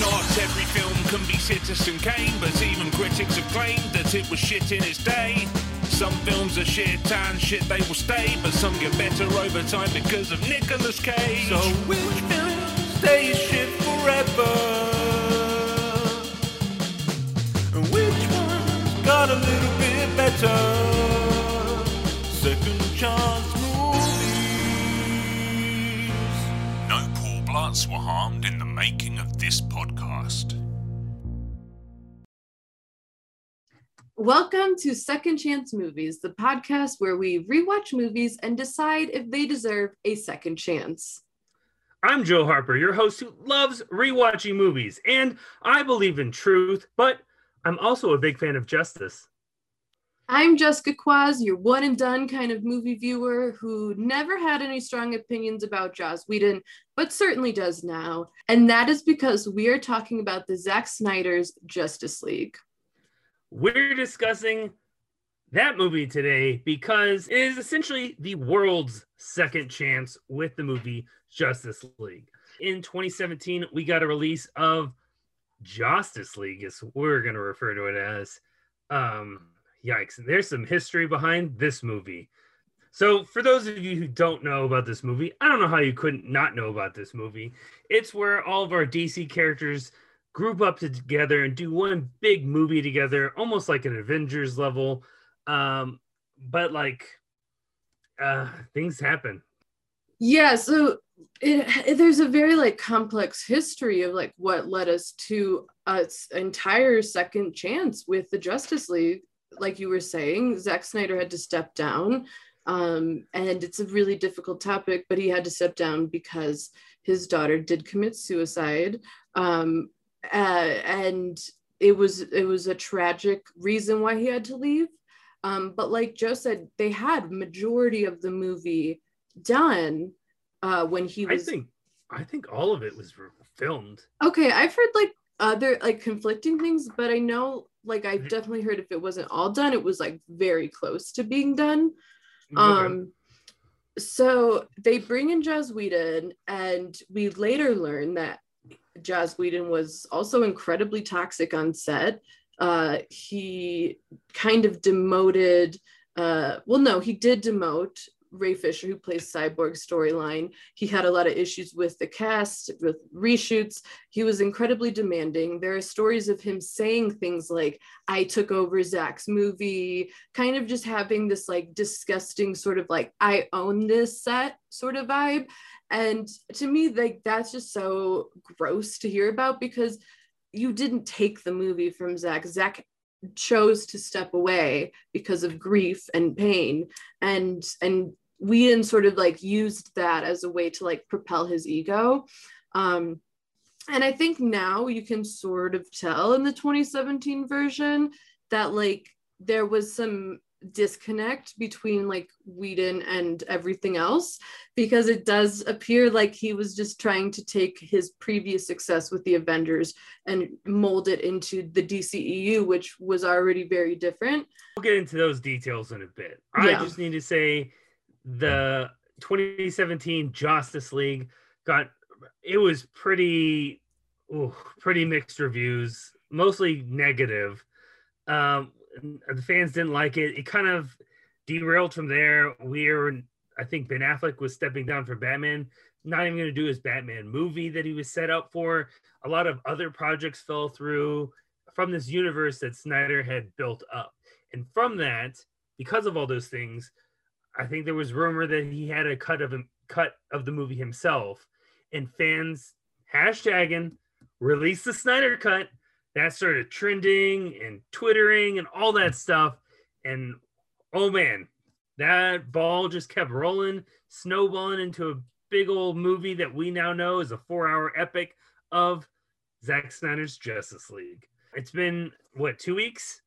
Not every film can be Citizen Kane, but even critics have claimed that it was shit in its day. Some films are shit and shit they will stay, but some get better over time because of Nicolas Cage. So which film stays shit forever? And which one's got a little bit better? Making of this podcast. Welcome to Second Chance Movies, the podcast where we rewatch movies and decide if they deserve a second chance. I'm Joe Harper, your host who loves rewatching movies, and I believe in truth, but I'm also a big fan of justice. I'm Jessica Quaz, your one and done kind of movie viewer who never had any strong opinions about Joss Whedon, but certainly does now. And that is because we are talking about the Zack Snyder's Justice League. We're discussing that movie today because it is essentially the world's second chance with the movie Justice League. In 2017, we got a release of Justice League, is we're going to refer to it as. Um, yikes, there's some history behind this movie. So, for those of you who don't know about this movie, I don't know how you couldn't not know about this movie. It's where all of our DC characters group up together and do one big movie together, almost like an Avengers level. Um, but like, uh, things happen. Yeah, so it, it- there's a very like complex history of like what led us to a entire second chance with the Justice League. Like you were saying, Zack Snyder had to step down, um, and it's a really difficult topic. But he had to step down because his daughter did commit suicide, um, uh, and it was it was a tragic reason why he had to leave. Um, but like Joe said, they had majority of the movie done uh, when he was. I think, I think all of it was filmed. okay i've heard like other like conflicting things but i know like i've Mhm. definitely heard if it wasn't all done it was like very close to being done Okay. um so they bring in Joss Whedon, and we later learn that Joss Whedon was also incredibly toxic on set. Uh, he kind of demoted, uh, well, no, he did demote Ray Fisher, who plays Cyborg storyline. He had a lot of issues with the cast, with reshoots. He was incredibly demanding. There are stories of him saying things like, I took over Zack's movie, kind of just having this like disgusting sort of like, I own this set sort of vibe. And to me, like that's just so gross to hear about because you didn't take the movie from Zack. Zach chose to step away because of grief and pain and and Whedon sort of like used that as a way to like propel his ego um and I think now you can sort of tell in the 2017 version that like there was some disconnect between like Whedon and everything else because it does appear like he was just trying to take his previous success with the Avengers and mold it into the DCEU, which was already very different. We'll get into those details in a bit. I just need to say the 2017 Justice League got it was pretty ooh, pretty mixed reviews, mostly negative. Um, the fans didn't like it. It kind of derailed from there. We're I think Ben Affleck was stepping down for Batman, not even going to do his Batman movie that he was set up for. A lot of other projects fell through from this universe that Snyder had built up. And from that, because of all those things, I think there was rumor that he had a cut of him cut of the movie himself, and fans hashtagging release the Snyder cut. That started trending and twittering and all that stuff. And oh man, that ball just kept rolling, snowballing into a big old movie that we now know is a four-hour epic of Zack Snyder's Justice League. It's been what two weeks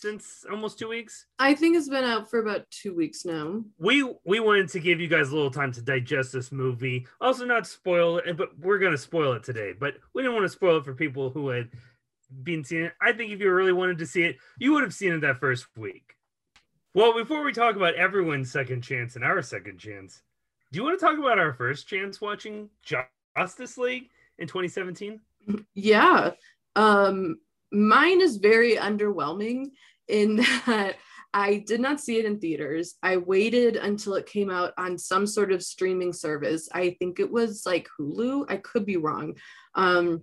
since almost two weeks. I think it's been out for about two weeks now. We we wanted to give you guys a little time to digest this movie, also not spoil it, but we're gonna spoil it today. But we didn't want to spoil it for people who had been seeing it. I think if you really wanted to see it, you would have seen it that first week. Well, before we talk about everyone's second chance and our second chance, do you want to talk about our first chance watching Justice League in 2017? Yeah. Um, mine is very underwhelming in that I did not see it in theaters. I waited until it came out on some sort of streaming service. I think it was like Hulu. I could be wrong. Um,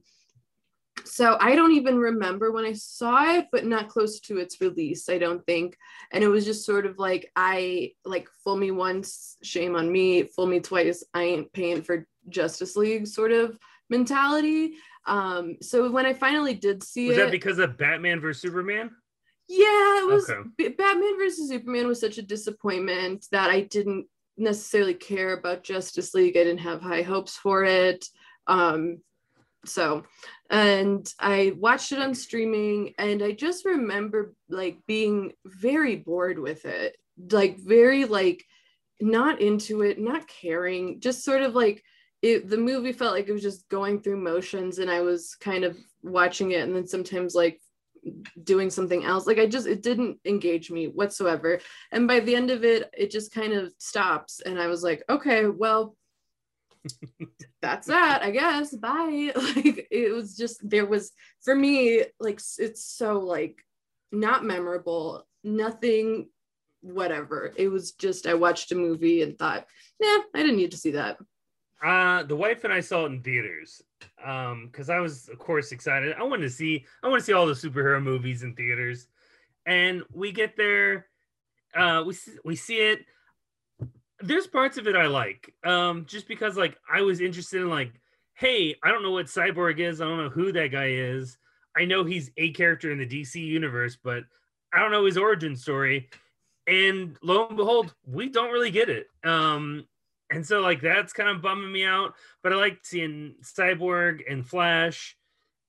so I don't even remember when I saw it, but not close to its release, I don't think. And it was just sort of like I like fool me once, shame on me, fool me twice, I ain't paying for Justice League sort of mentality. Um, so when I finally did see Was it, that because of Batman versus Superman? yeah, it was Okay. B- Batman versus Superman was such a disappointment that I didn't necessarily care about Justice League. I didn't have high hopes for it. Um, so, and I watched it on streaming, and I just remember like being very bored with it, like very like not into it, not caring, just sort of like it. The movie felt like it was just going through motions, and I was kind of watching it, and then sometimes like doing something else. Like i just it didn't engage me whatsoever. And by the end of it it just kind of stops and i was like okay well that's that i guess. Bye. Like it was just there was for me like it's so like not memorable nothing whatever. It was just i watched a movie and thought yeah i didn't need to see that Uh, the wife and I saw it in theaters. Um, because I was, of course, excited. I wanted to see, I want to see all the superhero movies in theaters. And we get there, uh, we we see it. There's parts of it I like, um, just because like I was interested in like, hey, I don't know what Cyborg is. I don't know who that guy is. I know he's a character in the DC universe, but I don't know his origin story. And lo and behold, we don't really get it. Um, and so like that's kind of bumming me out but i like seeing cyborg and flash.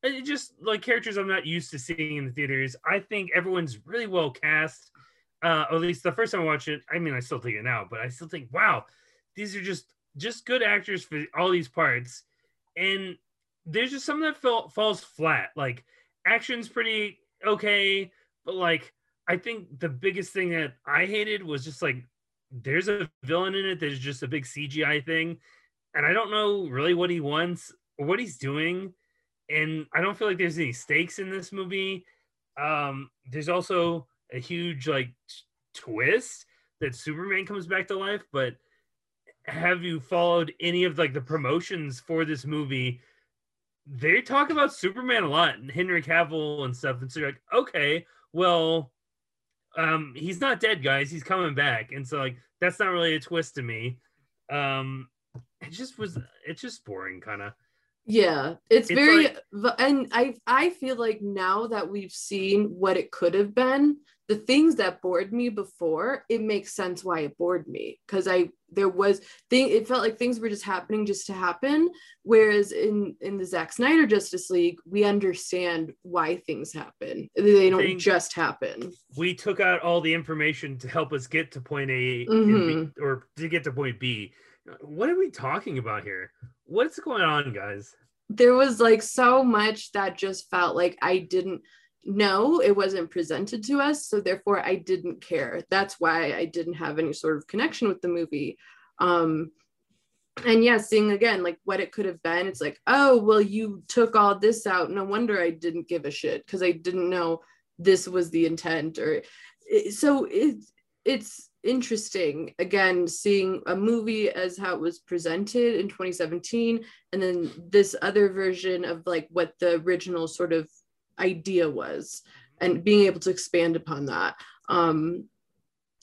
It just like characters i'm not used to seeing in the theaters. I think everyone's really well cast. Uh at least the first time i watched it i mean i still think it now but i still think wow these are just just good actors for all these parts. And there's just some that fell, falls flat. Like action's pretty okay but like i think the biggest thing that i hated was just like there's a villain in it that is just a big CGI thing, and I don't know really what he wants or what he's doing, and I don't feel like there's any stakes in this movie. Um, there's also a huge like t- twist that Superman comes back to life, but have you followed any of like the promotions for this movie? They talk about Superman a lot and Henry Cavill and stuff, and so you're like, okay, well, um he's not dead guys. He's coming back. And so like that's not really a twist to me. Um it just was it's just boring kind of Yeah, it's, It's very like- and I I feel like now that we've seen what it could have been, the things that bored me before, it makes sense why it bored me because I there was thing it felt like things were just happening just to happen whereas in in the Zack Snyder Justice League, we understand why things happen. They don't Thing- just happen. we took out all the information to help us get to point A Mhm. B, or to get to point B. What are we talking about here? What's going on, guys? there was like so much that just felt like I didn't know it wasn't presented to us so therefore I didn't care. That's why I didn't have any sort of connection with the movie. Um and yeah seeing again like what it could have been it's like oh well you took all this out. No wonder I didn't give a shit because I didn't know this was the intent or so it's it's interesting again seeing a movie as how it was presented in 2017 and then this other version of like what the original sort of idea was and being able to expand upon that um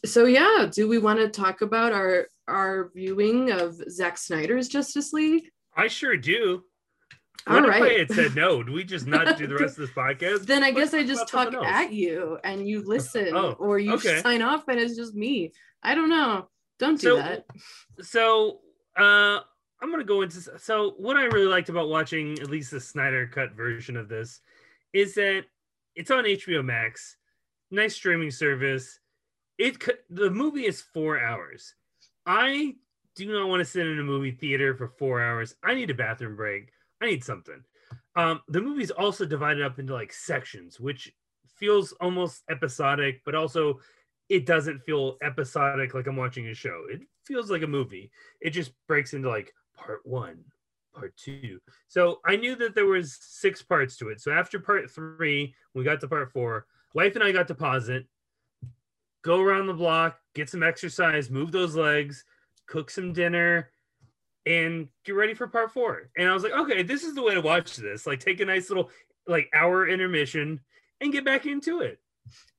so yeah do we want to talk about our our viewing of Zack Snyder's Justice League I sure do. All What if right. I had said no? Do we just not do the rest of this podcast? then I Let's guess I just talk at you and you listen Oh, or you okay. sign off and it's just me I don't know don't do So- that so uh i'm gonna go into so what i really liked about watching at least the snyder cut version of this is that it's on hbo max. Nice streaming service. It c- the movie is four hours. I do not want to sit in a movie theater for four hours. I need a bathroom break. I need something. Um the movie's also divided up into like sections which feels almost episodic but also it doesn't feel episodic like I'm watching a show. It feels like a movie. It just breaks into like part one, part two. So I knew that there was six parts to it. So after part three, we got to part four. Wife and I got to pause it, go around the block, get some exercise, move those legs, cook some dinner, and get ready for part four. And I was like, okay, this is the way to watch this. Like take a nice little like hour intermission and get back into it.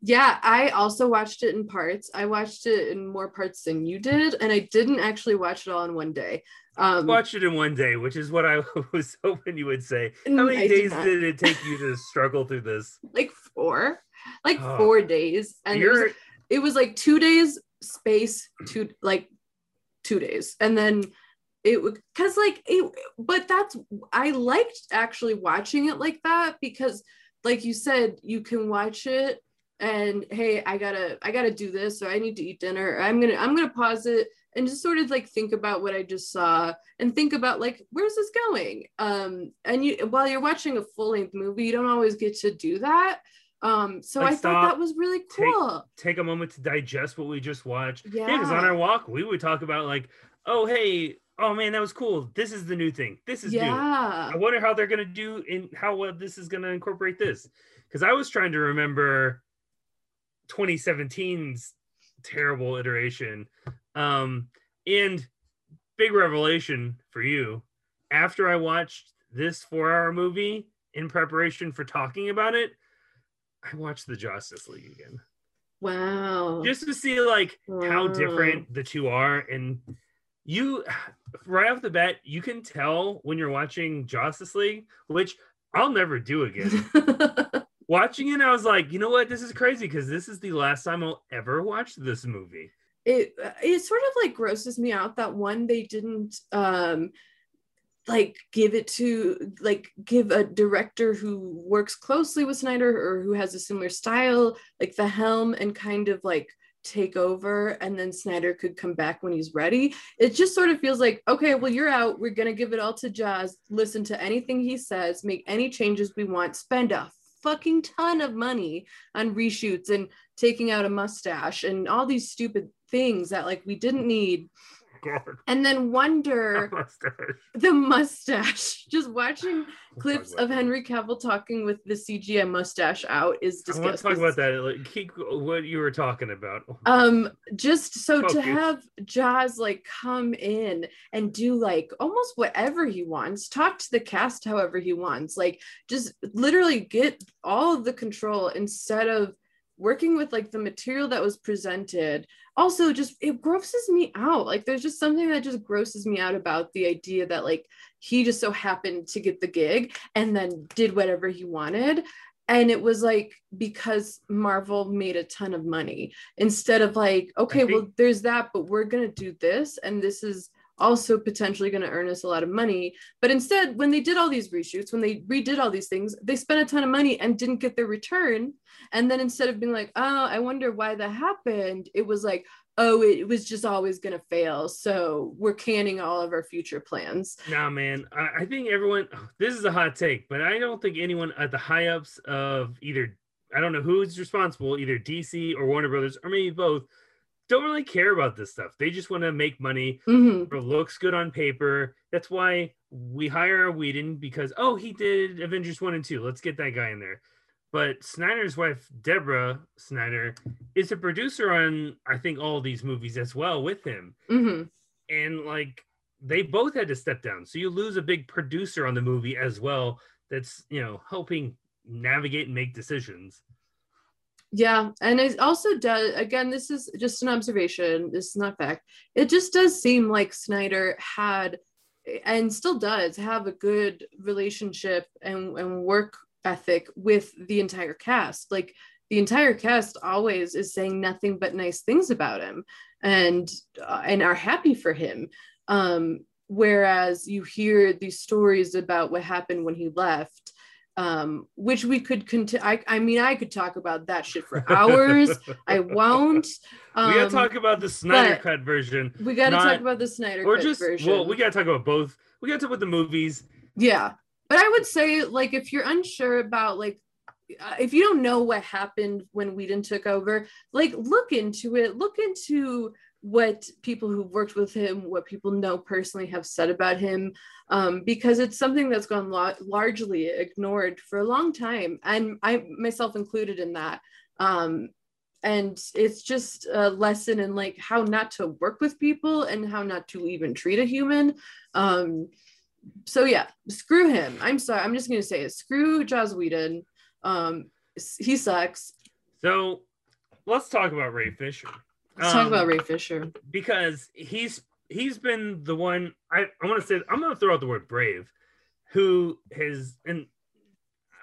Yeah, I also watched it in parts. I watched it in more parts than you did, and I didn't actually watch it all in one day. Um, Watch it in one day, which is what I was hoping you would say. How Mm, many I days not. did it take you to struggle through this? like four, like Oh. four days, and it was, it was like two days space, two like two days, and then it would because like it. But that's I liked actually watching it like that because, like you said, you can watch it and hey i gotta i gotta do this or i need to eat dinner or i'm gonna i'm gonna pause it and just sort of like think about what i just saw and think about like where's this going um and you while you're watching a full-length movie you don't always get to do that um so Like, i thought that was really cool take a moment to digest what we just watched. yeah Yeah, because on our walk we would talk about like, oh hey, oh man, that was cool. This is the new thing. This is new. yeah I wonder how they're gonna do in how well this is gonna incorporate this. Because I was trying to remember 2017's terrible iteration. Um, and big revelation for you. After I watched this four-hour movie in preparation for talking about it, I watched the Justice League again. wow Just to see like how different the two are. And you right off the bat, you can tell when you're watching Justice League, which I'll never do again. Watching it, I was like, you know what? This is crazy because this is the last time I'll ever watch this movie. it it sort of like grosses me out that one they didn't um like give it to like give a director who works closely with Snyder or who has a similar style like the helm and kind of like take over and then Snyder could come back when he's ready. It just sort of feels like okay, well you're out, we're going to give it all to Joss, listen to anything he says, make any changes we want, spend a fucking ton of money on reshoots and taking out a mustache and all these stupid things that like we didn't need God, and then wonder mustache. the mustache just watching clips of. Henry Cavill talking with the CGI mustache out is I want to talk about that. Like, keep what you were talking about. Um, just so to have Joss like come in and do like almost whatever he wants, talk to the cast however he wants, like just literally get all of the control instead of working with like the material that was presented. Also, just it grosses me out. Like there's just something that just grosses me out about the idea that like he just so happened to get the gig and then did whatever he wanted. And it was like because Marvel made a ton of money instead of like, okay, well, there's that, but we're going to do this. And this is also potentially going to earn us a lot of money. But instead, when they did all these reshoots, when they redid all these things, they spent a ton of money and didn't get their return. And then instead of being like, oh, I wonder why that happened, it was like, oh, it was just always going to fail. So we're canning all of our future plans. Nah, man. I, I think everyone. This is a hot take, but I don't think anyone at the high ups of either. I don't know who's responsible, either DC or Warner Brothers, or maybe both. Don't really care about this stuff. They just want to make money. Mhm. It looks good on paper. That's why we hire a Whedon because oh, he did Avengers one and two. Let's get that guy in there. But Snyder's wife, Deborah Snyder, is a producer on I think all these movies as well with him Mhm. and like they both had to step down so you lose a big producer on the movie as well that's you know helping navigate and make decisions Yeah, and it also does. Again, this is just an observation. This is not fact. It just does seem like Snyder had, and still does, have a good relationship and, and work ethic with the entire cast. Like the entire cast always is saying nothing but nice things about him, and uh, and are happy for him. Um, whereas you hear these stories about what happened when he left um, which we could continue. I, I mean, I could talk about that shit for hours. I won't. Um, we gotta talk about the snyder cut version We got to not- talk about the Snyder or Cut just version. well we gotta talk about both we gotta talk about the movies yeah, but I would say like if you're unsure about like uh, if you don't know what happened when Whedon took over, like look into it. Look into what people who've worked with him, what people know personally have said about him, um, because it's something that's gone lo- largely ignored for a long time, and I myself included in that. Um, and it's just a lesson in like how not to work with people and how not to even treat a human. Um, so yeah, screw him. I'm sorry. I'm just gonna say it. Screw Joss Whedon. Um, he sucks. So let's talk about Ray Fisher. Let's talk Um, about Ray Fisher. because he's he's been the one I, I want to say I'm gonna throw out the word brave, who has and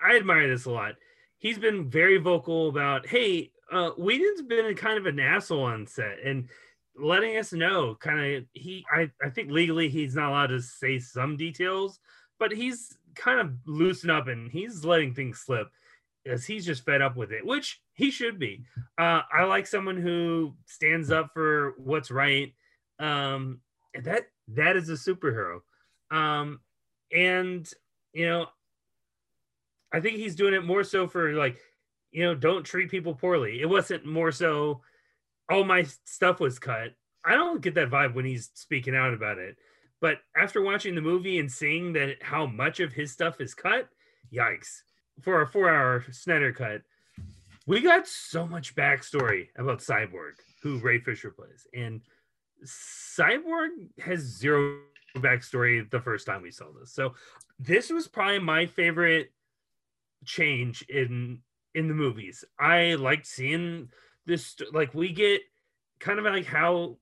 I admire this a lot. He's been very vocal about hey, uh Whedon's been a kind of an asshole on set and letting us know kind of he I, I think legally he's not allowed to say some details, but he's kind of loosened up and he's letting things slip as he's just fed up with it, which he should be. Uh, I like someone who stands up for what's right. Um, that that is a superhero. Um, and you know, I think he's doing it more so for like, you know, don't treat people poorly. It wasn't more so, oh my stuff was cut. I don't get that vibe when he's speaking out about it. But after watching the movie and seeing that how much of his stuff is cut, yikes! For a four-hour Snyder cut, we got so much backstory about Cyborg, who Ray Fisher plays, and Cyborg has zero backstory the first time we saw this. So this was probably my favorite change in in the movies. I liked seeing this like we get kind of like how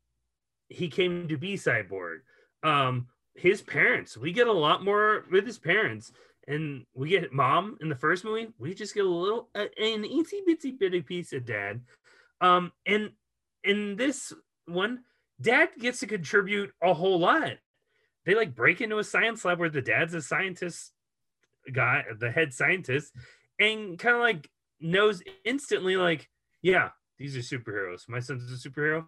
he came to be Cyborg. Um his parents, we get a lot more with his parents and we get mom in the first movie. We just get a little uh, an itsy bitsy bitty piece of dad. Um, and in this one, dad gets to contribute a whole lot. They like break into a science lab where the dad's a scientist guy, the head scientist, and kind of like knows instantly, like, yeah, these are superheroes. My son's a superhero.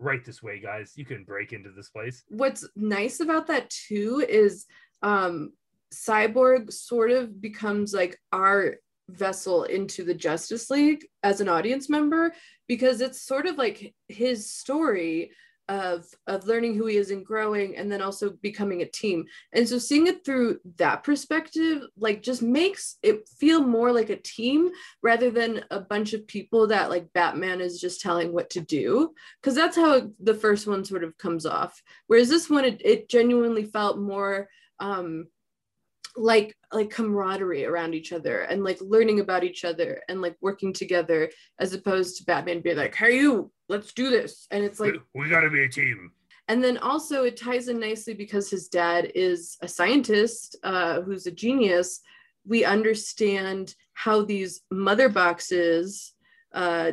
Right this way, guys. You can break into this place. What's nice about that too is um, Cyborg sort of becomes like our vessel into the Justice League as an audience member because it's sort of like his story of of learning who he is and growing and then also becoming a team. And so seeing it through that perspective like just makes it feel more like a team rather than a bunch of people that like batman is just telling what to do. Because that's how the first one sort of comes off. Whereas this one it, it genuinely felt more um like like camaraderie around each other and like learning about each other and like working together as opposed to batman being like hey you let's do this. And it's like we gotta be a team. and then also it ties in nicely because his dad is a scientist uh, who's a genius. We understand how these mother boxes uh,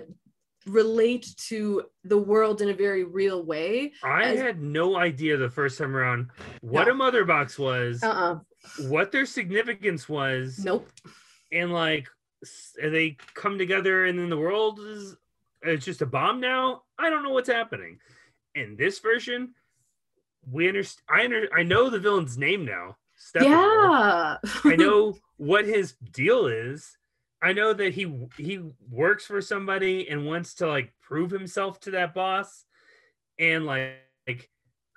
relate to the world in a very real way. I As- had no idea the first time around what No. a mother box was, uh-uh what their significance was, nope and like s- they come together and then the world is it's just a bomb now. I don't know what's happening. In this version, we understand. I under, I know the villain's name now. Steppenwolf. yeah I know what his deal is. I know that he he works for somebody and wants to like prove himself to that boss, and like, like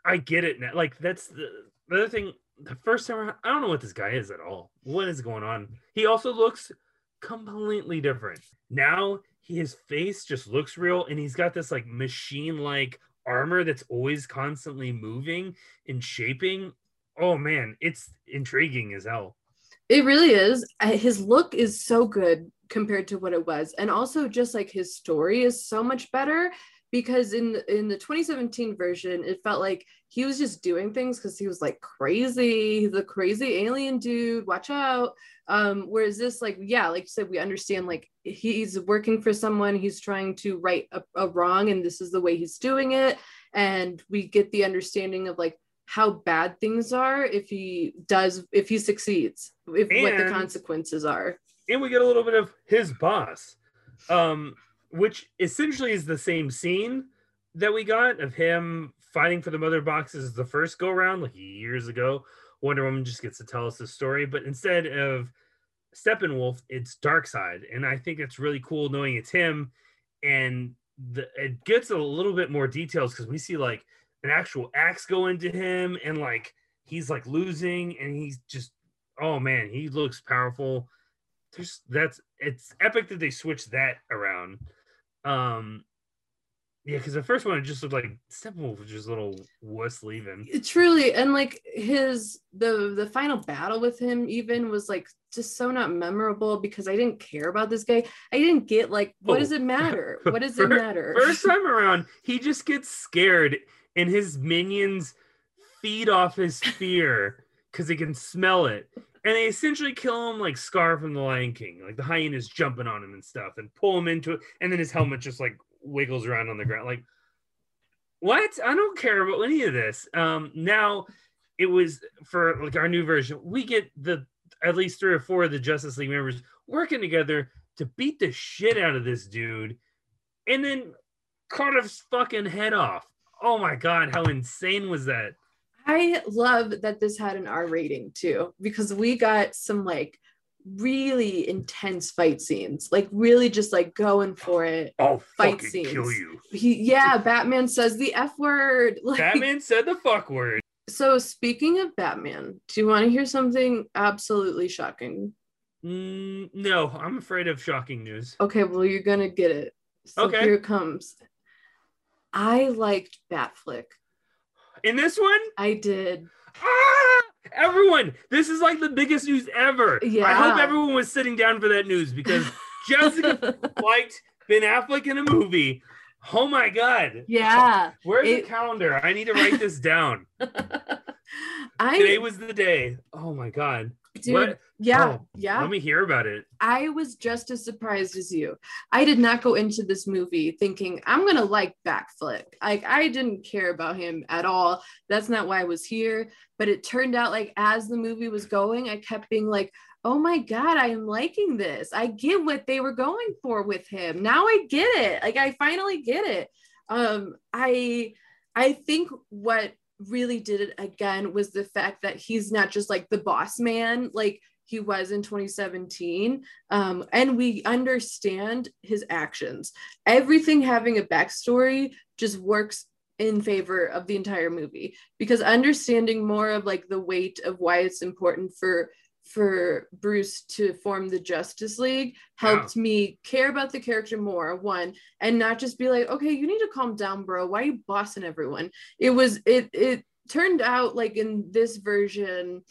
I get it now. Like that's the, the other thing. The first time I don't know what this guy is at all. What is going on? He also looks completely different now. His face just looks real, and he's got this like machine like armor that's always constantly moving and shaping. Oh man, it's intriguing as hell. It really is. His look is so good compared to what it was, and also just like his story is so much better because in the, in the 2017 version, it felt like he was just doing things because he was like crazy. He's a crazy alien dude. Watch out. Um, whereas this, like, yeah, like you said, we understand like he's working for someone. He's trying to right a, a wrong, and this is the way he's doing it. And we get the understanding of like how bad things are if he does if he succeeds if what the consequences are and we get a little bit of his boss, um, which essentially is the same scene that we got of him fighting for the mother boxes the first go round, like years ago. Wonder Woman just gets to tell us the story, but instead of Steppenwolf, it's Darkseid, and I think it's really cool knowing it's him. And the it gets a little bit more details because we see like an actual axe go into him and like he's like losing and he's just oh man he looks powerful there's that's it's epic that they switched that around um yeah because the first one it just looked like steppenwolf was just a little wuss leaving truly and like his the the final battle with him even was like just so not memorable because i didn't care about this guy i didn't get like what Oh. does it matter what does it matter First time around, he just gets scared and his minions feed off his fear because they can smell it. And they essentially kill him like Scar from the Lion King. Like the hyenas jumping on him and stuff and pull him into it. And then his helmet just like wiggles around on the ground. Like, what? I don't care about any of this. Um, now it was for like our new version, we get the at least three or four of the Justice League members working together to beat the shit out of this dude and then cut his fucking head off. Oh my god, how insane was that? I love that this had an R rating too, because we got some like really intense fight scenes, like really just like going for it. I'll Fight fucking kill scenes. you. He, yeah, Batman says the F word. Like, Batman said the fuck word. So, speaking of Batman, do you want to hear something absolutely shocking? Mm, no, I'm afraid of shocking news. Okay, well, you're gonna get it. So Okay. here it comes. I liked Batfleck. In this one, I did. ah, everyone, this is like the biggest news ever. Yeah. I hope everyone was sitting down for that news because Jessica liked Ben Affleck in a movie. Oh my god. yeah. Where's It- the calendar? I need to write this down. I Today was the day. Oh my god. Dude, What? yeah, Oh, yeah. Let me hear about it. I was just as surprised as you. I did not go into this movie thinking I'm gonna like Batfleck. Like I didn't care about him at all. That's not why I was here. But it turned out like as the movie was going, I kept being like, oh my god, I am liking this. I get what they were going for with him. Now I get it. Like I finally get it. Um, I I think what really did it again was the fact that he's not just like the boss man like he was in 2017 um, and we understand his actions. Everything having a backstory just works in favor of the entire movie because understanding more of like the weight of why it's important for for Bruce to form the Justice League helped me care about the character more one and not just be like okay you need to calm down bro. Why are you bossing everyone? It was it it turned out like in this version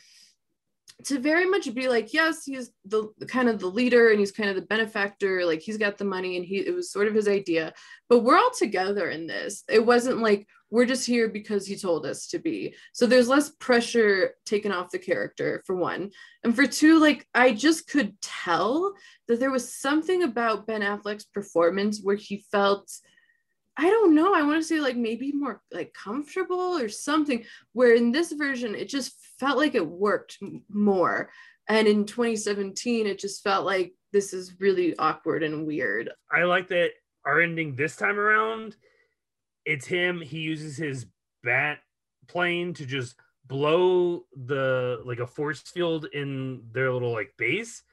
to very much be like yes he's the kind of the leader and he's kind of the benefactor like he's got the money and he it was sort of his idea. But we're all together in this. It wasn't like we're just here because he told us to be so there's less pressure taken off the character for one and for two like i just could tell that there was something about ben affleck's performance where he felt I don't know. I want to say like maybe more like comfortable or something. Where in this version, it just felt like it worked more. And in 2017, it just felt like this is really awkward and weird. I like that our ending this time around. It's him. He uses his bat plane to just blow the like a force field in their little like base,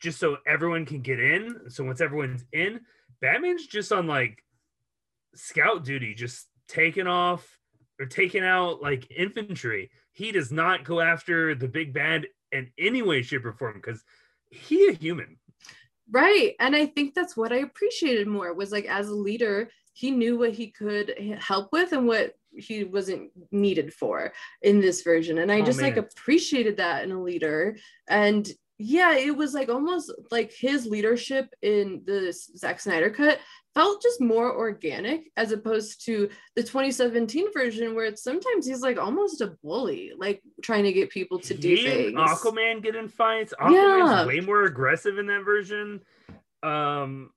just so everyone can get in. So once everyone's in, Batman's just on like scout duty, just taking off or taking out like infantry. He does not go after the big bad in any way, shape, or form because he a human. Right. And I think that's what I appreciated more was like as a leader, he knew what he could help with and what he wasn't needed for in this version. And I Oh, just like appreciated that in a leader. And yeah, it was like almost like his leadership in the Zack Snyder cut felt just more organic as opposed to the 2017 version where it's sometimes he's like almost a bully, like trying to get people to do He things. Aquaman get in fights. Aquaman's Yeah. way more aggressive in that version. Um,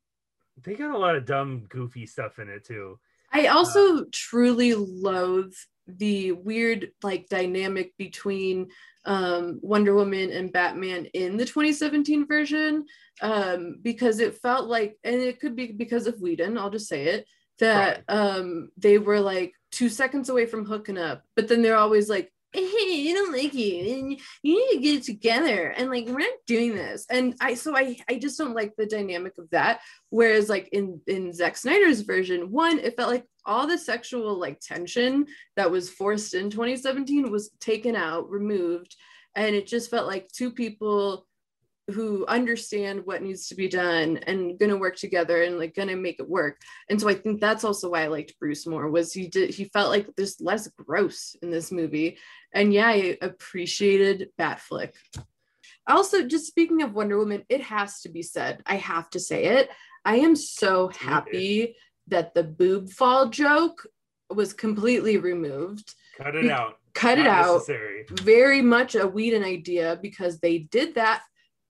they got a lot of dumb, goofy stuff in it too. I also truly loathe the weird like dynamic between um, Wonder Woman and Batman in the 2017 version um, because it felt like, and it could be because of Whedon, I'll just say it, that um, they were like two seconds away from hooking up, but then they're always like hey, I don't like you, and you need to get it together. And like, we're not doing this. And I, so I, I just don't like the dynamic of that. Whereas like in in Zack Snyder's version, one, it felt like all the sexual like tension that was forced in 2017 was taken out, removed, and it just felt like two people who understand what needs to be done and going to work together and like going to make it work. And so i think that's also why i liked bruce more was he did he felt like there's less gross in this movie. And yeah i appreciated batfleck also just speaking of wonder woman it has to be said i have to say it i am so happy that the boob fall joke was completely removed. Cut it out. cut it out. very much a Whedon idea because they did that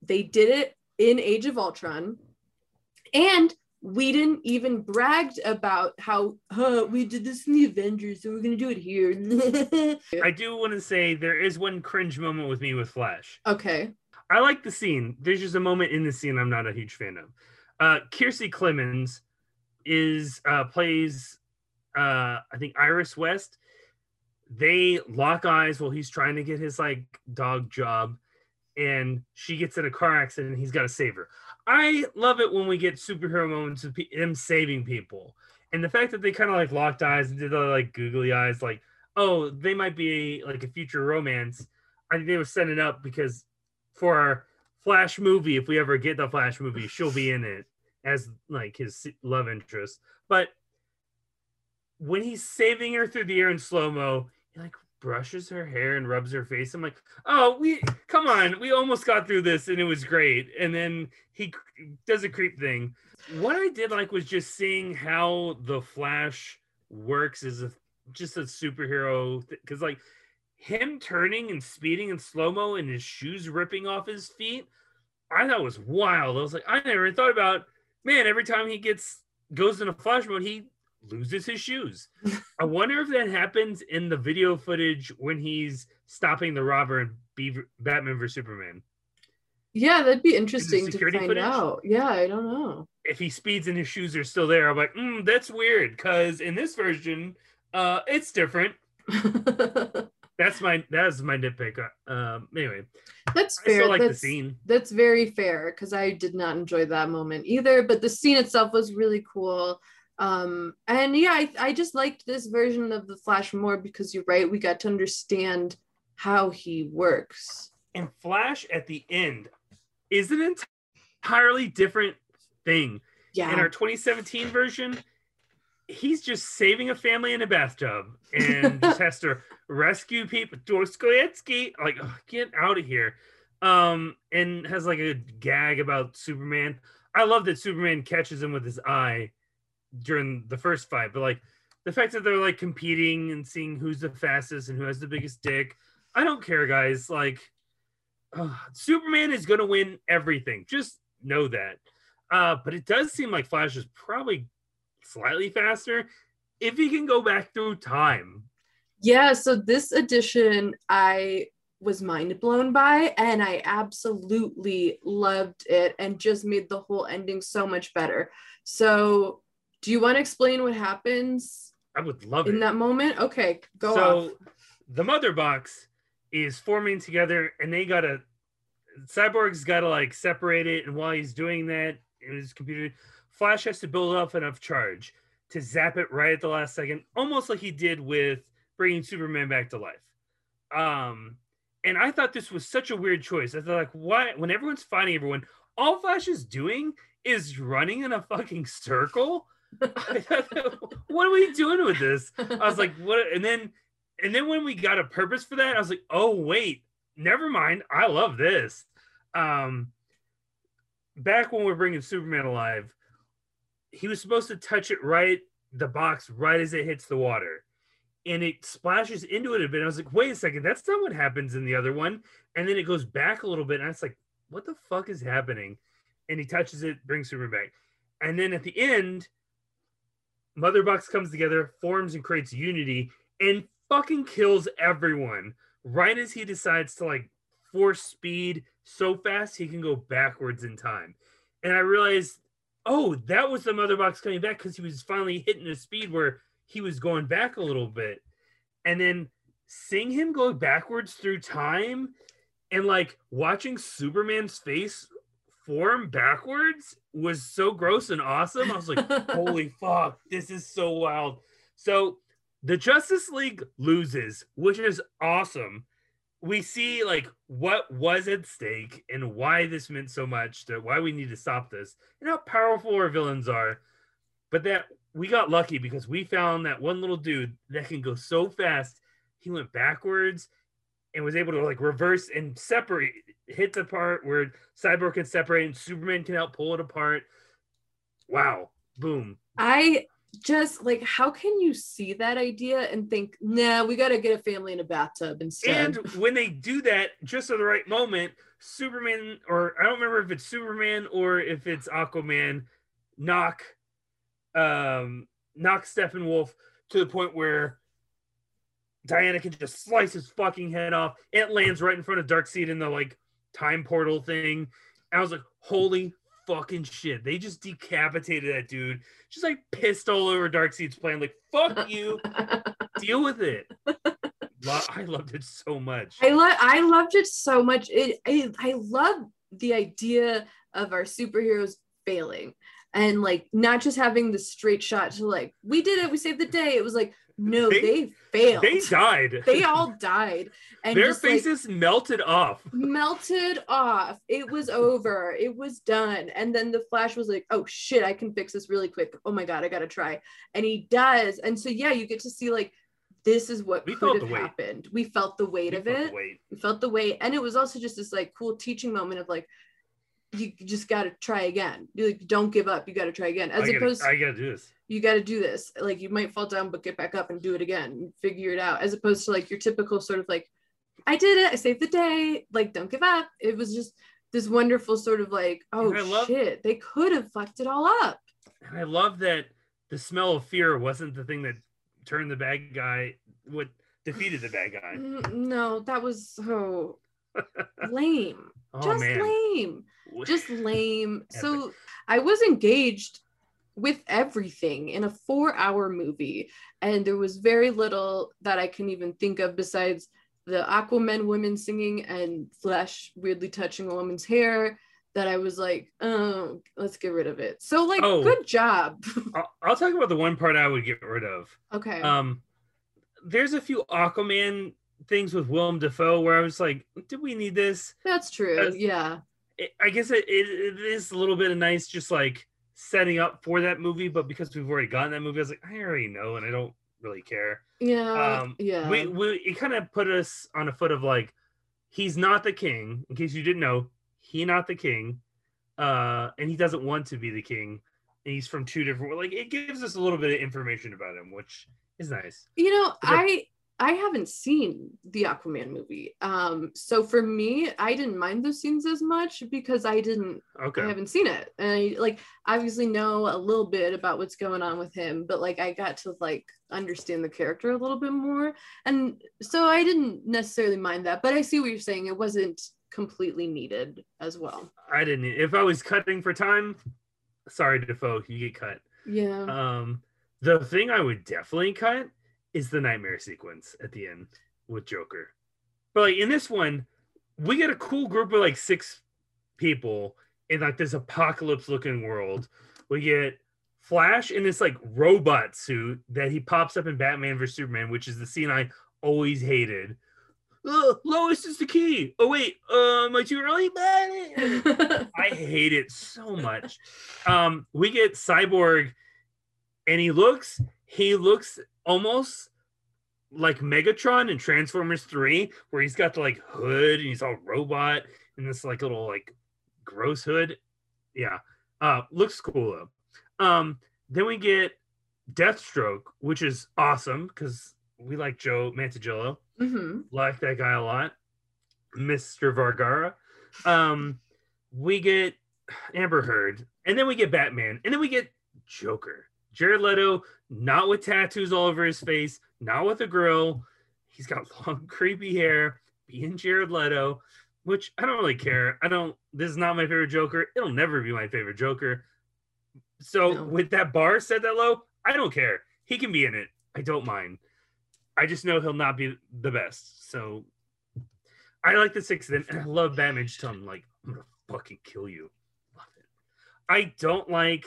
they did it in Age of Ultron. And Whedon even bragged about how huh, we did this in the Avengers, so we're gonna do it here. I do want to say there is one cringe moment with me with Flash. Okay. I like the scene. There's just a moment in the scene I'm not a huge fan of. Uh Kiersey Clemons is uh plays uh I think Iris West. They lock eyes while he's trying to get his like dog job and she gets in a car accident and he's got to save her. I love it when we get superhero moments of him saving people. And the fact that they kind of like locked eyes and did the like googly eyes, like, oh, they might be like a future romance. I think they were setting up because for our Flash movie, if we ever get the Flash movie, she'll be in it as like his love interest. But when he's saving her through the air in slow mo, he like brushes her hair and rubs her face. I'm like, oh, we come on, we almost got through this and it was great. And then he does a creep thing. What I did like was just seeing how the Flash works as a just a superhero because like him turning and speeding in slow mo and his shoes ripping off his feet, I thought was wild. I was like, I never thought about man. Every time he gets goes into Flash mode, he loses his shoes. I wonder if that happens in the video footage when he's stopping the robber in Beaver, Batman vs Superman. Yeah, that'd be interesting to find footage? out. Yeah, I don't know. If he speeds and his shoes are still there, I'm like, mm, that's weird. Because in this version, uh, it's different. that's my that's my nitpick. Uh, um, anyway, that's fair. I like that's, the scene. That's very fair because I did not enjoy that moment either. But the scene itself was really cool um and yeah I, I just liked this version of the flash more because you're right we got to understand how he works. And flash at the end is an entirely different thing. Yeah. In our 2017 version he's just saving a family in a bathtub and just has to rescue people Dostoevsky, like oh, get out of here. Um and has like a gag about superman. I love that superman catches him with his eye during the first fight, but like the fact that they're like competing and seeing who's the fastest and who has the biggest dick. I don't care, guys. Like, uh, Superman is going to win everything. Just know that. Uh, but it does seem like Flash is probably slightly faster if he can go back through time. Yeah. So this edition, I was mind blown by, and I absolutely loved it and just made the whole ending so much better. So do you want to explain what happens? I would love it in it. that moment. Okay, go so, off. the mother box is forming together, and they gotta Cyborg's gotta like separate it, and while he's doing that in his computer, Flash has to build up enough charge to zap it right at the last second, almost like he did with bringing Superman back to life. Um, and I thought this was such a weird choice. I thought, like, why? When everyone's fighting everyone, all Flash is doing is running in a fucking circle what are we doing with this? I was like, what? And then, and then when we got a purpose for that, I was like, oh wait, never mind. I love this. Um, back when we are bringing Superman alive, he was supposed to touch it right, the box right as it hits the water, and it splashes into it a bit. I was like, wait a second, that's not what happens in the other one. And then it goes back a little bit, and I was like, what the fuck is happening? And he touches it, brings Superman back. And then at the end, Mother Box comes together, forms and creates unity, and fucking kills everyone right as he decides to like force speed so fast he can go backwards in time. And I realized, oh, that was the Mother Box coming back because he was finally hitting a speed where he was going back a little bit. And then seeing him go backwards through time and like watching Superman's face form backwards was so gross and awesome. I was like, holy fuck, this is so wild. So the Justice League loses, which is awesome. We see like what was at stake and why this meant so much to why we need to stop this and how powerful our villains are. But that we got lucky because we found that one little dude that can go so fast. He went backwards and was able to like reverse and separate, hit the part where Cyborg can separate and Superman can help pull it apart. Wow. Boom. I just like how can you see that idea and think nah we got to get a family in a bathtub instead And when they do that, just at the right moment, Superman, or I don't remember if it's Superman or if it's Aquaman, knock, um, knock Steppenwolf to the point where Diana can just slice his fucking head off. It lands right in front of Darkseid in the like time portal thing. I was like, holy fucking shit! They just decapitated that dude. Just like pissed all over Darkseid's plan. Like, fuck you. Deal with it. Lo- I loved it so much. I love I loved it so much. It I, I love the idea of our superheroes failing and like not just having the straight shot to like we did it, we saved the day. It was like no, They- they, failed. They died. They all died and Their just, like, faces melted off. melted off. It was over. It was done. And then the Flash was like, "Oh shit, I can fix this really quick. Oh my god, I got to try." And he does. And so yeah, you get to see like this is what We could have happened. We felt the weight We of it the weight. we felt the weight and it was also just this like cool teaching moment of like you just got to try again. You like don't give up. You got to try again. As I gotta, opposed I gotta do this. you got to do this. Like you might fall down but get back up and do it again. And figure it out. As opposed to like your typical sort of like i did it. I saved the day. Like don't give up. It was just this wonderful sort of like oh love- shit. They could have fucked it all up. And I love that the smell of fear wasn't the thing that turned the bad guy, what defeated the bad guy. Mm, no that was so lame. Oh just man. lame just lame. So I was engaged with everything in a four hour movie, and there was very little that I can even think of besides the Aquaman women singing and Flash weirdly touching a woman's hair that I was like, oh, let's get rid of it. So, like, Oh. good job. I'll, I'll talk about the one part I would get rid of. okay. Um, there's a few Aquaman things with Willem Dafoe where I was like, did we need this? That's true. that's- yeah. It, I guess it, it, it is a little bit of nice, just like setting up for that movie. But because we've already gotten that movie, I was like, I already know, and I don't really care. Yeah. Um, yeah. We, we it kind of put us on a foot of like, he's not the king. In case you didn't know, he not the king, uh, and he doesn't want to be the king. And he's from two different. Like it gives us a little bit of information about him, which is nice. you know i i haven't seen the aquaman movie um so for me i didn't mind those scenes as much because i didn't Okay. i haven't seen it and i like obviously know a little bit about what's going on with him but like i got to like understand the character a little bit more and so i didn't necessarily mind that but i see what you're saying it wasn't completely needed as well I didn't. If I was cutting for time, sorry, Dafoe, you get cut. yeah Um, the thing I would definitely cut is the nightmare sequence at the end with Joker. But like in this one, we get a cool group of like six people in like this apocalypse looking world. We get Flash in this like robot suit that he pops up in Batman vs Superman, which is the scene I always hated. Lois is the key. Oh wait, uh, am I too early? I hate it so much. Um, we get Cyborg, and he looks he looks almost like Megatron in Transformers Three, where he's got the like hood and he's all robot and this like little like gross hood. Yeah, uh, looks cool though. Um, then we get Deathstroke, which is awesome because we like Joe Manganiello hmm like that guy a lot. Mr. Vergara. Um, we get Amber Heard, and then we get Batman, and then we get Joker. Jared Leto, not with tattoos all over his face, not with a grill. He's got long, creepy hair, being Jared Leto, which I don't really care. I don't, this is not my favorite Joker. It'll never be my favorite Joker. So, No. with that bar set that low, I don't care. He can be in it. I don't mind. I just know he'll not be the best. So I like the sixth and I love. Just tell him like I'm gonna fucking kill you. Love it. I don't like.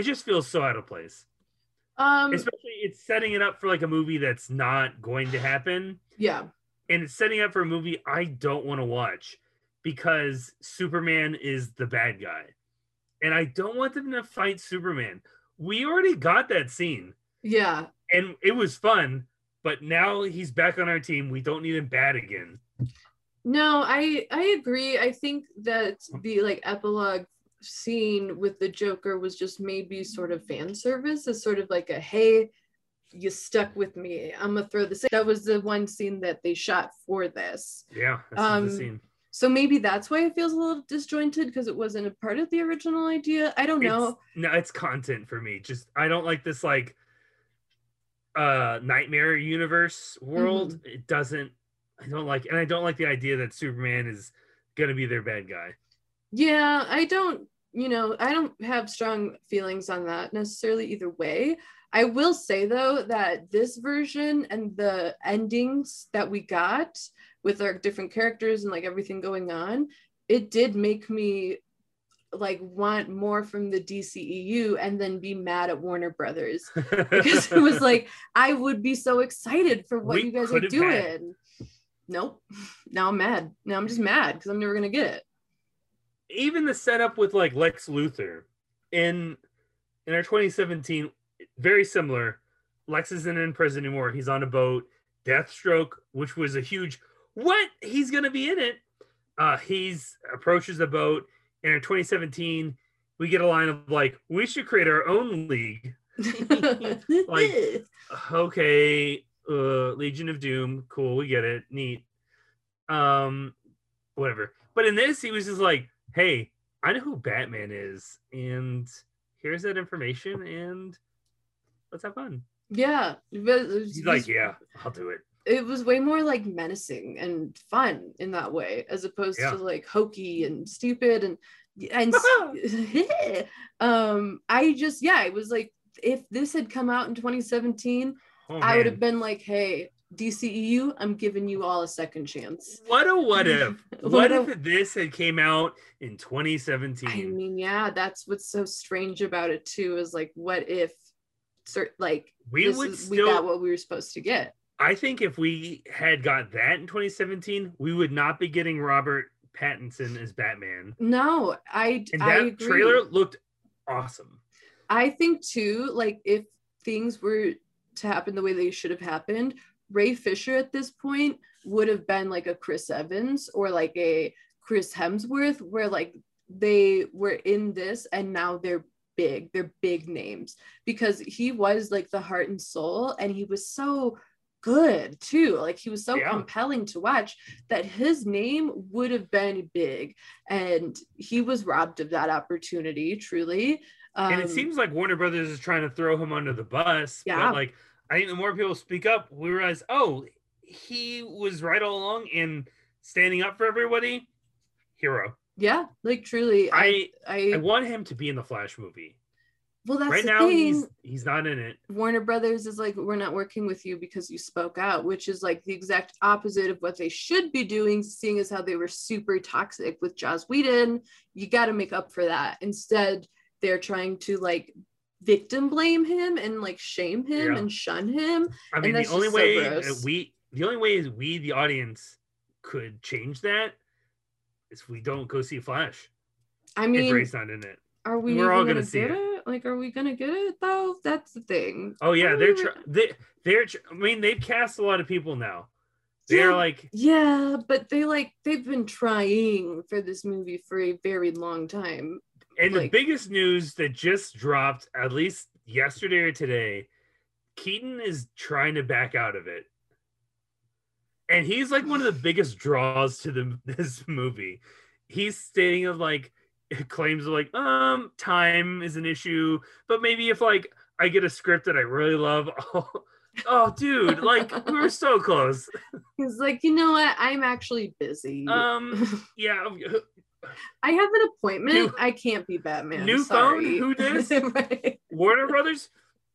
It just feels so out of place. Um, Especially it's setting it up for like a movie that's not going to happen, yeah, and it's setting up for a movie I don't want to watch because Superman is the bad guy, and I don't want them to fight Superman. We already got that scene, yeah. and it was fun. But now he's back on our team. We don't need him bad again. No, I I agree. I think that the like epilogue scene with the Joker was just maybe sort of fan service, as sort of like a hey, you stuck with me. I'm gonna throw this. in." That was the one scene that they shot for this. Yeah, that's Um, the scene. So maybe that's why it feels a little disjointed because it wasn't a part of the original idea. I don't know. It's, no, it's content for me. Just I don't like this like uh nightmare universe world. Mm-hmm. It doesn't. I don't like, and I don't like the idea that Superman is gonna be their bad guy. Yeah, I don't, you know, I don't have strong feelings on that necessarily either way. I will say though that this version and the endings that we got with our different characters and like everything going on, it did make me like want more from the DCEU and then be mad at Warner Brothers because it was like I would be so excited for what We you guys are have had- doing. Nope. Now I'm mad. Now I'm just mad because I'm never gonna get it. Even the setup with like Lex Luthor in in our 2017, very similar. Lex isn't in prison anymore. He's on a boat. Deathstroke, which was a huge what? He's gonna be in it. Uh he's approaches the boat. And in 2017, we get a line of like, we should create our own league. Like- Okay, uh Legion of Doom, cool, we get it. Neat. Um whatever. But in this, he was just like, hey, I know who Batman is, and here's that information, and let's have fun. yeah, but it was- He's like, yeah, I'll do it. it was way more like menacing and fun in that way, as opposed Yeah. to like hokey and stupid and and um. I just yeah, it was like if this had come out in 2017, Oh, I would have been like, hey, DCEU, I'm giving you all a second chance. What a what if? What what a- if this had came out in 2017? I mean, yeah, that's what's so strange about it too. Is like, what if, like, we would is- still. we got what we were supposed to get. I think if we had got that in 2017, we would not be getting Robert Pattinson as Batman. No, I And I that agree. trailer looked awesome. I think too, like if things were to happen the way they should have happened, Ray Fisher at this point would have been like a Chris Evans or like a Chris Hemsworth, where like they were in this and now they're big, they're big names because he was like the heart and soul and he was so good too. Like he was so Yeah. compelling to watch that his name would have been big and he was robbed of that opportunity truly. Um, and it seems like Warner Brothers is trying to throw him under the bus. Yeah. But like, I think the more people speak up, we realize, oh, he was right all along in standing up for everybody. Hero. yeah, like truly, I, I I, want him to be in the Flash movie. well, that's right the now, thing. he's he's not in it. Warner Brothers is like, we're not working with you because you spoke out, which is like the exact opposite of what they should be doing, seeing as how they were super toxic with Joss Whedon. You got to make up for that. Instead, they're trying to like victim blame him and like shame him Yeah. and shun him. I mean, the only just so way we the only way is we the audience could change that is we don't go see Flash I if mean, Ray's not in it. are we we're all gonna, gonna see get it. it? Like, are we gonna get it though? That's the thing. Oh yeah, Are they're we- tr- they they're tr- I mean they've cast a lot of people now. They're Yeah. like Yeah, but they like they've been trying for this movie for a very long time. And the biggest news that just dropped, at least yesterday or today, Keaton is trying to back out of it. And he's like one of the biggest draws to the this movie. He's stating of like claims of like, um, time is an issue, but maybe if like I get a script that I really love, oh, oh dude, like we were so close. He's like, you know what? I'm actually busy. Um, yeah, I have an appointment. new- I can't be Batman. new Sorry. phone? Who dis? Right. Warner Brothers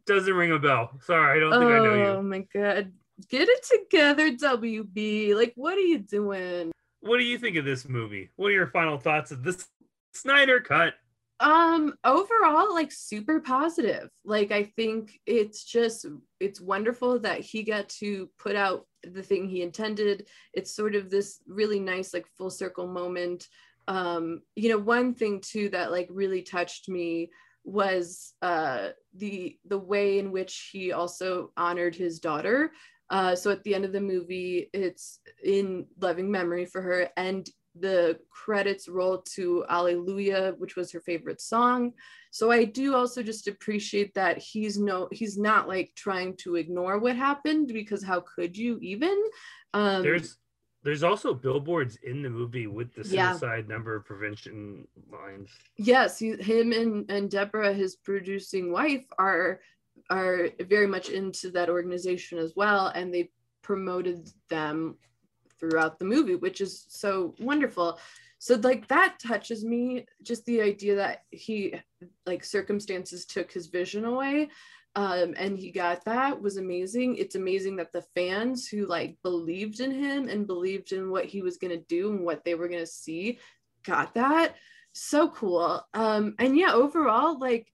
doesn't ring a bell. Sorry, I don't think I know you. Oh my god. get it together, WB. Like, what are you doing? What do you think of this movie? What are your final thoughts of this Snyder cut? Um, overall, like super positive. Like, I think it's just it's wonderful that he got to put out the thing he intended. It's sort of this really nice, like full circle moment. Um, you know, one thing too that like really touched me was uh the the way in which he also honored his daughter uh, so at the end of the movie, it's in loving memory for her, and the credits roll to Alleluia, which was her favorite song. So I do also just appreciate that he's no, he's not like trying to ignore what happened because how could you even? Um, there's there's also billboards in the movie with the suicide yeah. number prevention lines. Yes, he, him and and Deborah, his producing wife, are are very much into that organization as well and they promoted them throughout the movie which is so wonderful so like that touches me just the idea that he like circumstances took his vision away um, and he got that was amazing. It's amazing that the fans who like believed in him and believed in what he was going to do and what they were going to see got that. So cool. Um, and yeah overall like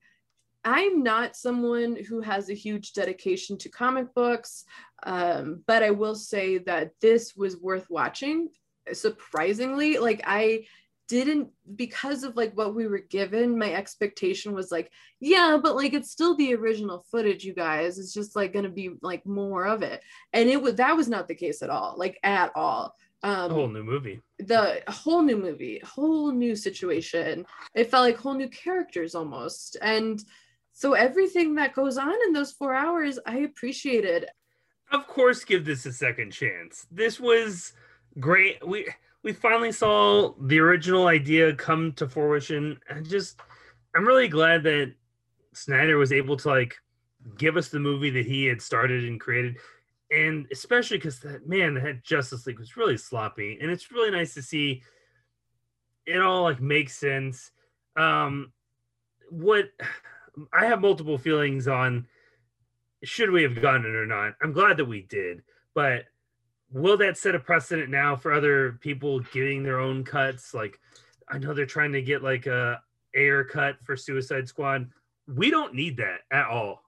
I'm not someone who has a huge dedication to comic books, um, but I will say that this was worth watching. Surprisingly, like I didn't because of like what we were given my expectation was like yeah but like it's still the original footage you guys it's just like gonna be like more of it and it was that was not the case at all like at all um, a whole new movie the whole new movie whole new situation it felt like whole new characters almost and so everything that goes on in those four hours, I appreciated. Of course, give this a second chance. This was great. We we finally saw the original idea come to fruition, and just I'm really glad that Snyder was able to like give us the movie that he had started and created, and especially because that man that Justice League was really sloppy, and it's really nice to see it all like makes sense. Um, what I have multiple feelings on should we have gotten it or not. I'm glad that we did, but will that set a precedent now for other people getting their own cuts? Like, I know they're trying to get like a Ayer cut for Suicide Squad. We don't need that at all.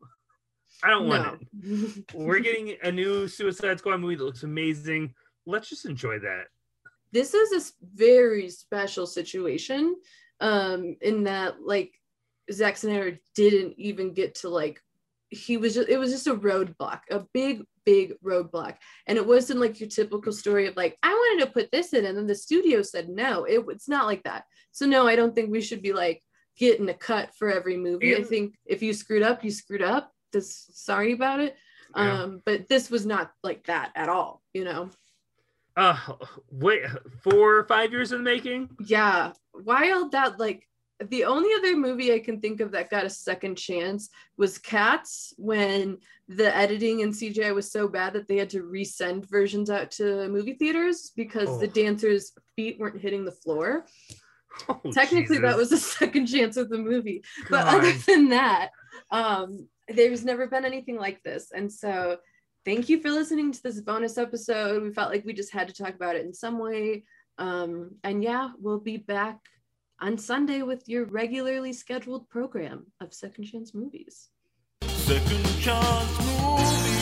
I don't want no. it. We're getting a new Suicide Squad movie that looks amazing. Let's just enjoy that. This is a very special situation um in that like Zack Snyder didn't even get to like he was just it was just a roadblock, a big, big roadblock. And it wasn't like your typical story of like, I wanted to put this in, and then the studio said no. It, it's not like that. So no, I don't think we should be like getting a cut for every movie. And, I think if you screwed up, you screwed up. This sorry about it. Yeah. Um, but this was not like that at all, you know. Uh wait, four or five years in the making? Yeah. Wild that like the only other movie I can think of that got a second chance was Cats when the editing in CGI was so bad that they had to resend versions out to movie theaters because oh. the dancers' feet weren't hitting the floor. Oh, Technically, Jesus. that was a second chance of the movie. God. But other than that, um, there's never been anything like this. And so, thank you for listening to this bonus episode. We felt like we just had to talk about it in some way. Um, and yeah, we'll be back on Sunday with your regularly scheduled program of Second Chance Movies. Second Chance Movies.